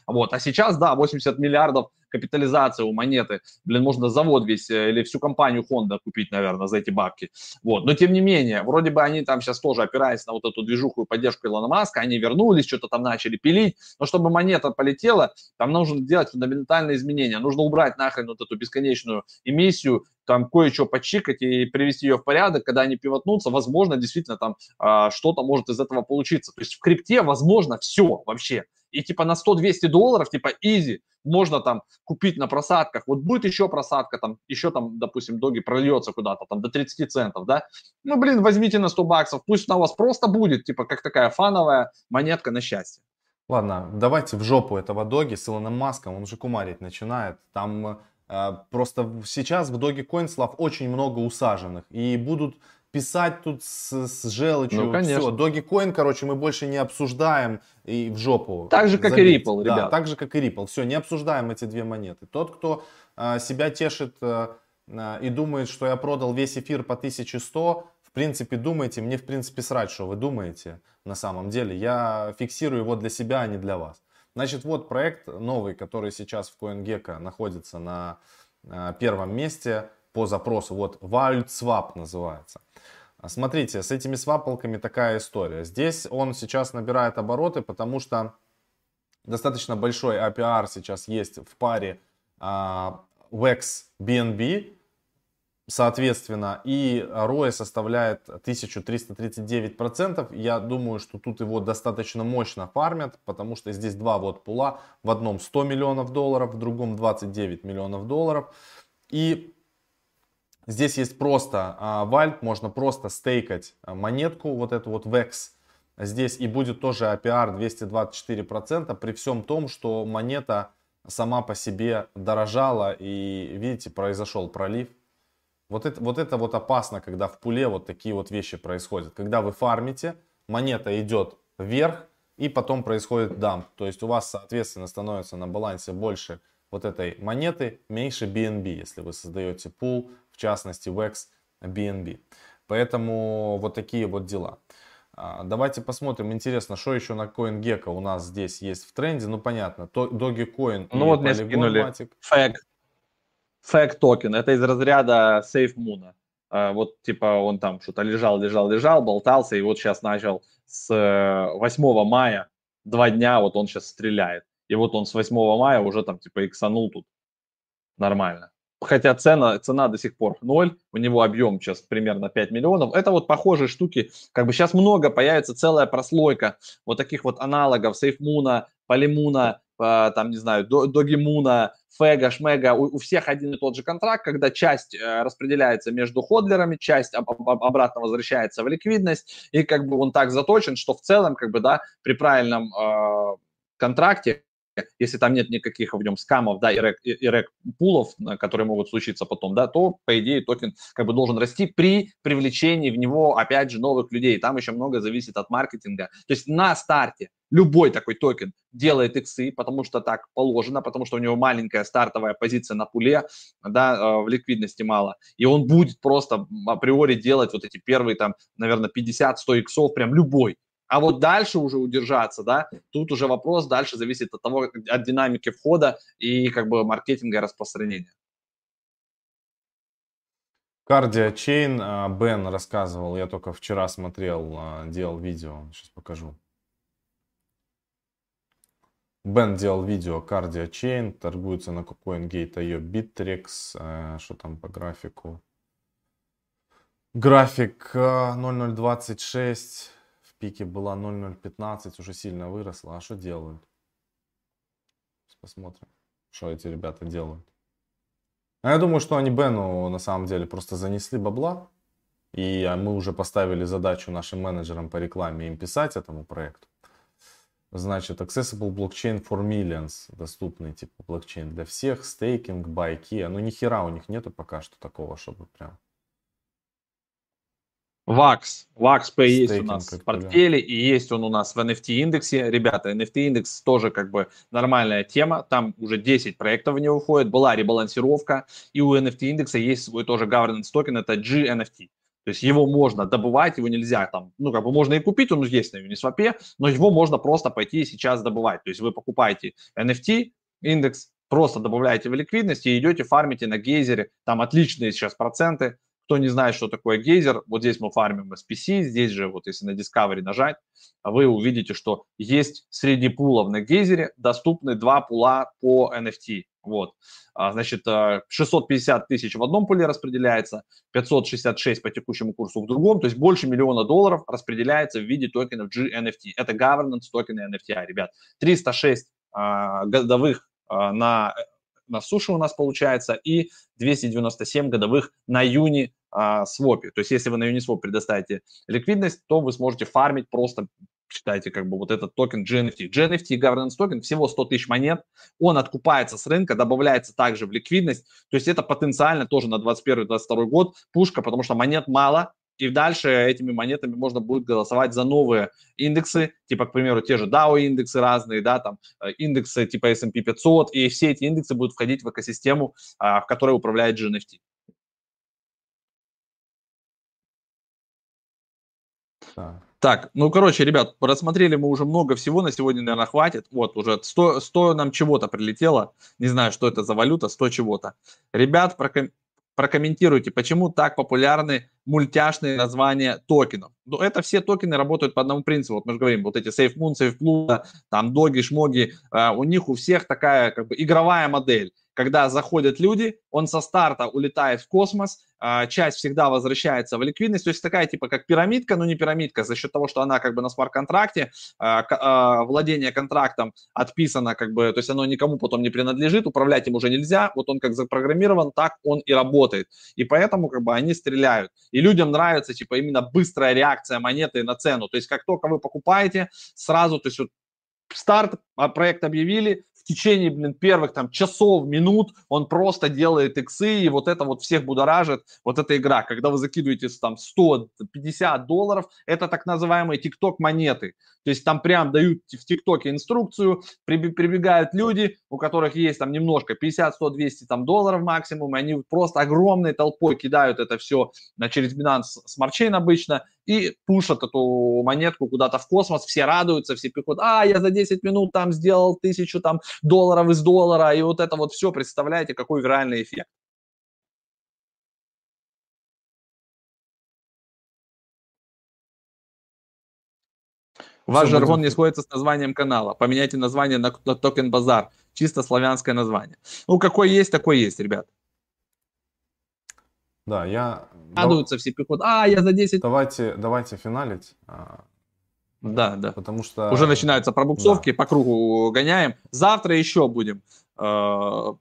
Вот. А сейчас, да, 80 миллиардов капитализация у монеты. Блин, можно завод весь э, или всю компанию Honda купить, наверное, за эти бабки. Вот. Но тем не менее, вроде бы они там сейчас тоже опираясь на вот эту движуху и поддержку Илона Маска, они вернулись, что-то там начали пилить. Но чтобы монета полетела, там нужно делать фундаментальные изменения. Нужно убрать нахрен вот эту бесконечную эмиссию, там кое-что почикать и привести ее в порядок, когда они пивотнутся, возможно, действительно там а, что-то может из этого получиться. То есть в крипте возможно все вообще и типа на 100-200 долларов, типа изи, можно там купить на просадках, вот будет еще просадка, там еще там, допустим, доги прольется куда-то там до 30 центов, да, ну, блин, возьмите на 100 баксов, пусть она у вас просто будет, типа, как такая фановая монетка на счастье. Ладно, давайте в жопу этого доги с Илоном Маском, он уже кумарить начинает, там э, просто сейчас в доге Coinslав очень много усаженных, и будут писать тут с, с желчью. Ну, конечно. Все, Dogecoin, короче, мы больше не обсуждаем и в жопу. Так же, как и Ripple, да, ребят. так же, как и Ripple. Все, не обсуждаем эти две монеты. Тот, кто э, себя тешит э, э, и думает, что я продал весь эфир по 1100, в принципе, думайте, мне, в принципе, срать, что вы думаете на самом деле. Я фиксирую его для себя, а не для вас. Значит, вот проект новый, который сейчас в CoinGecko находится на э, первом месте по запросу. Вот WildSwap называется. А смотрите, с этими свапалками такая история. Здесь он сейчас набирает обороты, потому что достаточно большой APR сейчас есть в паре а, WEX BNB, соответственно, и ROE составляет 1339%. Я думаю, что тут его достаточно мощно фармят, потому что здесь два вот пула. В одном 100 миллионов долларов, в другом 29 миллионов долларов. И Здесь есть просто а, вальт, можно просто стейкать а, монетку, вот эту вот VEX. Здесь и будет тоже APR 224% при всем том, что монета сама по себе дорожала и, видите, произошел пролив. Вот это, вот это вот опасно, когда в пуле вот такие вот вещи происходят. Когда вы фармите, монета идет вверх и потом происходит дамп. То есть у вас, соответственно, становится на балансе больше вот этой монеты, меньше BNB, если вы создаете пул в частности WEX BNB. Поэтому вот такие вот дела. А, давайте посмотрим, интересно, что еще на CoinGecko у нас здесь есть в тренде. Ну, понятно, Dogecoin Ну, вот мне скинули FAG, FAG токен. Это из разряда SafeMoon. А, вот, типа, он там что-то лежал, лежал, лежал, болтался, и вот сейчас начал с 8 э, мая, два дня, вот он сейчас стреляет. И вот он с 8 мая уже там, типа, иксанул тут нормально. Хотя цена, цена до сих пор ноль, у него объем сейчас примерно 5 миллионов. Это вот похожие штуки, как бы сейчас много, появится целая прослойка вот таких вот аналогов Сейфмуна, Полимуна, э, там, не знаю, Догимуна, Фега, Шмега, у, у всех один и тот же контракт, когда часть э, распределяется между ходлерами, часть об, об, обратно возвращается в ликвидность, и как бы он так заточен, что в целом, как бы, да, при правильном э, контракте если там нет никаких в нем scam ов, да, и rug, и rug pull ов, которые могут случиться потом, да, то, по идее, токен как бы должен расти при привлечении в него, опять же, новых людей. Там еще много зависит от маркетинга. То есть на старте любой такой токен делает иксы, потому что так положено, потому что у него маленькая стартовая позиция на пуле, да, э, в ликвидности мало, и он будет просто априори делать вот эти первые там, наверное, 50-100 иксов, прям любой. А вот дальше уже удержаться, да, тут уже вопрос дальше зависит от того, от динамики входа и как бы маркетинга и распространения. Кардио Чейн, а, Бен рассказывал, я только вчера смотрел, а, делал видео, сейчас покажу. Бен делал видео Cardio Chain, торгуется на CoinGate.io Bittrex, э, что там по графику. График 0026, э, пике была 0015, уже сильно выросла. А что делают? Сейчас посмотрим, что эти ребята делают. А я думаю, что они Бену на самом деле просто занесли бабла. И мы уже поставили задачу нашим менеджерам по рекламе им писать этому проекту. Значит, Accessible Blockchain for Millions, доступный типа блокчейн для всех, стейкинг, байки. Ну, ни хера у них нету пока что такого, чтобы прям... VAX. VAX-P есть у нас в портфеле, и есть он у нас в NFT-индексе. Ребята, NFT-индекс тоже как бы нормальная тема. Там уже 10 проектов в него входит. Была ребалансировка. И у NFT-индекса есть свой тоже governance токен, это GNFT. То есть его можно добывать, его нельзя там, ну как бы можно и купить, он есть на Uniswap, но его можно просто пойти сейчас добывать. То есть вы покупаете NFT индекс, просто добавляете в ликвидность и идете фармите на гейзере, там отличные сейчас проценты, кто не знает, что такое гейзер, вот здесь мы фармим SPC, здесь же вот если на Discovery нажать, вы увидите, что есть среди пулов на гейзере доступны два пула по NFT. Вот, а, значит, 650 э, тысяч в одном пуле распределяется, 566 по текущему курсу в другом, то есть больше миллиона долларов распределяется в виде токенов GNFT. Это governance токены NFT, ребят. 306 а, годовых а, на на суше у нас получается, и 297 годовых на Uni а, swap е. То есть если вы на Uniswap предоставите ликвидность, то вы сможете фармить просто считайте, как бы вот этот токен GNFT. GNFT governance токен всего 100 тысяч монет, он откупается с рынка, добавляется также в ликвидность, то есть это потенциально тоже на 2021-2022 год пушка, потому что монет мало, и дальше этими монетами можно будет голосовать за новые индексы, типа, к примеру, те же DAO индексы разные, да, там э, индексы типа S&P 500, и все эти индексы будут входить в экосистему, а, в которой управляет GNFT. Так. так, ну, короче, ребят, рассмотрели мы уже много всего, на сегодня, наверное, хватит. Вот, уже 100, 100 нам чего-то прилетело, не знаю, что это за валюта, 100 чего-то. Ребят, проком прокомментируйте, почему так популярны мультяшные названия токенов. Но это все токены работают по одному принципу. Вот мы же говорим, вот эти SafeMoon, SafePlus, там доги, шмоги, э, у них у всех такая как бы игровая модель когда заходят люди, он со старта улетает в космос, а, часть всегда возвращается в ликвидность, то есть такая типа как пирамидка, но не пирамидка, за счет того, что она как бы на смарт-контракте, а, а, владение контрактом отписано как бы, то есть оно никому потом не принадлежит, управлять им уже нельзя, вот он как запрограммирован, так он и работает, и поэтому как бы они стреляют, и людям нравится типа именно быстрая реакция монеты на цену, то есть как только вы покупаете, сразу, то есть вот старт, проект объявили, в течение, блин, первых там часов, минут он просто делает иксы, и вот это вот всех будоражит, вот эта игра. Когда вы закидываете там 150 долларов, это так называемые TikTok монеты. То есть там прям дают в ТикТоке инструкцию, прибегают люди, у которых есть там немножко, 50, 100, 200 там долларов максимум, и они просто огромной толпой кидают это все на через Binance Smart Chain обычно и пушат эту монетку куда-то в космос, все радуются, все пихут, а, я за 10 минут там сделал тысячу там долларов из доллара, и вот это вот все, представляете, какой виральный эффект. Ваш Все жаргон будет... не сходится с названием канала. Поменяйте название на, на токен базар. Чисто славянское название. Ну, какой есть, такой есть, ребят. Да, я... Радуются все пихут. А, я за 10... Давайте, давайте финалить. А, да, да. Потому что... Уже начинаются пробуксовки, да. по кругу гоняем. Завтра еще будем у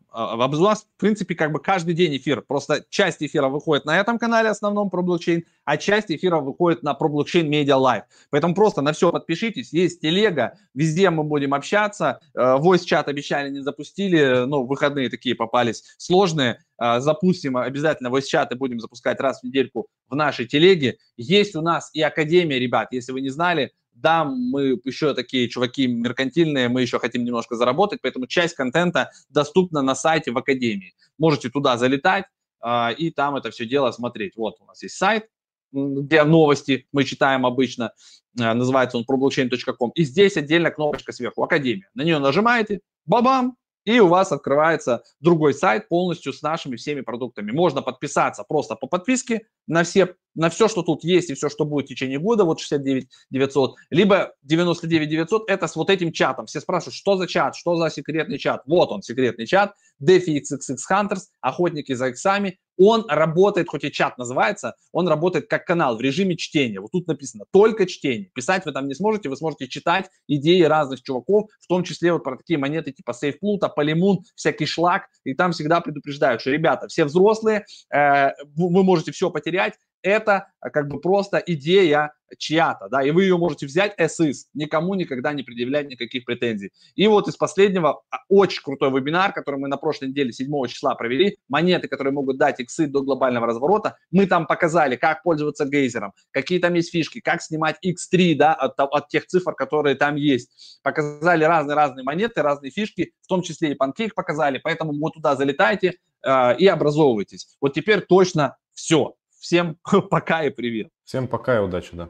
нас, в принципе, как бы каждый день эфир. Просто часть эфира выходит на этом канале основном про блокчейн, а часть эфира выходит на про блокчейн Media Live. Поэтому просто на все подпишитесь. Есть телега, везде мы будем общаться. Voice чат обещали, не запустили, ну, выходные такие попались сложные. Запустим обязательно voice чат и будем запускать раз в недельку в нашей телеге. Есть у нас и Академия, ребят, если вы не знали, да, мы еще такие чуваки меркантильные, мы еще хотим немножко заработать, поэтому часть контента доступна на сайте в Академии. Можете туда залетать э, и там это все дело смотреть. Вот у нас есть сайт, где новости мы читаем обычно, э, называется он problockchain.com, и здесь отдельно кнопочка сверху, Академия. На нее нажимаете, бабам, и у вас открывается другой сайт полностью с нашими всеми продуктами. Можно подписаться просто по подписке на все, на все, что тут есть и все, что будет в течение года, вот 69 900, либо 99 900, это с вот этим чатом. Все спрашивают, что за чат, что за секретный чат. Вот он, секретный чат, DeFi XXX Hunters, охотники за иксами, он работает, хоть и чат называется, он работает как канал в режиме чтения. Вот тут написано только чтение. Писать вы там не сможете, вы сможете читать идеи разных чуваков, в том числе вот про такие монеты типа SafePluta, Polymoon, всякий шлак. И там всегда предупреждают, что, ребята, все взрослые, э, вы можете все потерять, это а, как бы просто идея чья-то, да, и вы ее можете взять as никому никогда не предъявлять никаких претензий. И вот из последнего а, очень крутой вебинар, который мы на прошлой неделе 7 числа провели, монеты, которые могут дать иксы до глобального разворота, мы там показали, как пользоваться гейзером, какие там есть фишки, как снимать x3, да, от, от тех цифр, которые там есть. Показали разные-разные монеты, разные фишки, в том числе и панкейк показали, поэтому вот туда залетайте э, и образовывайтесь. Вот теперь точно все. Всем [laughs] пока и привет. Всем пока и удачи, да.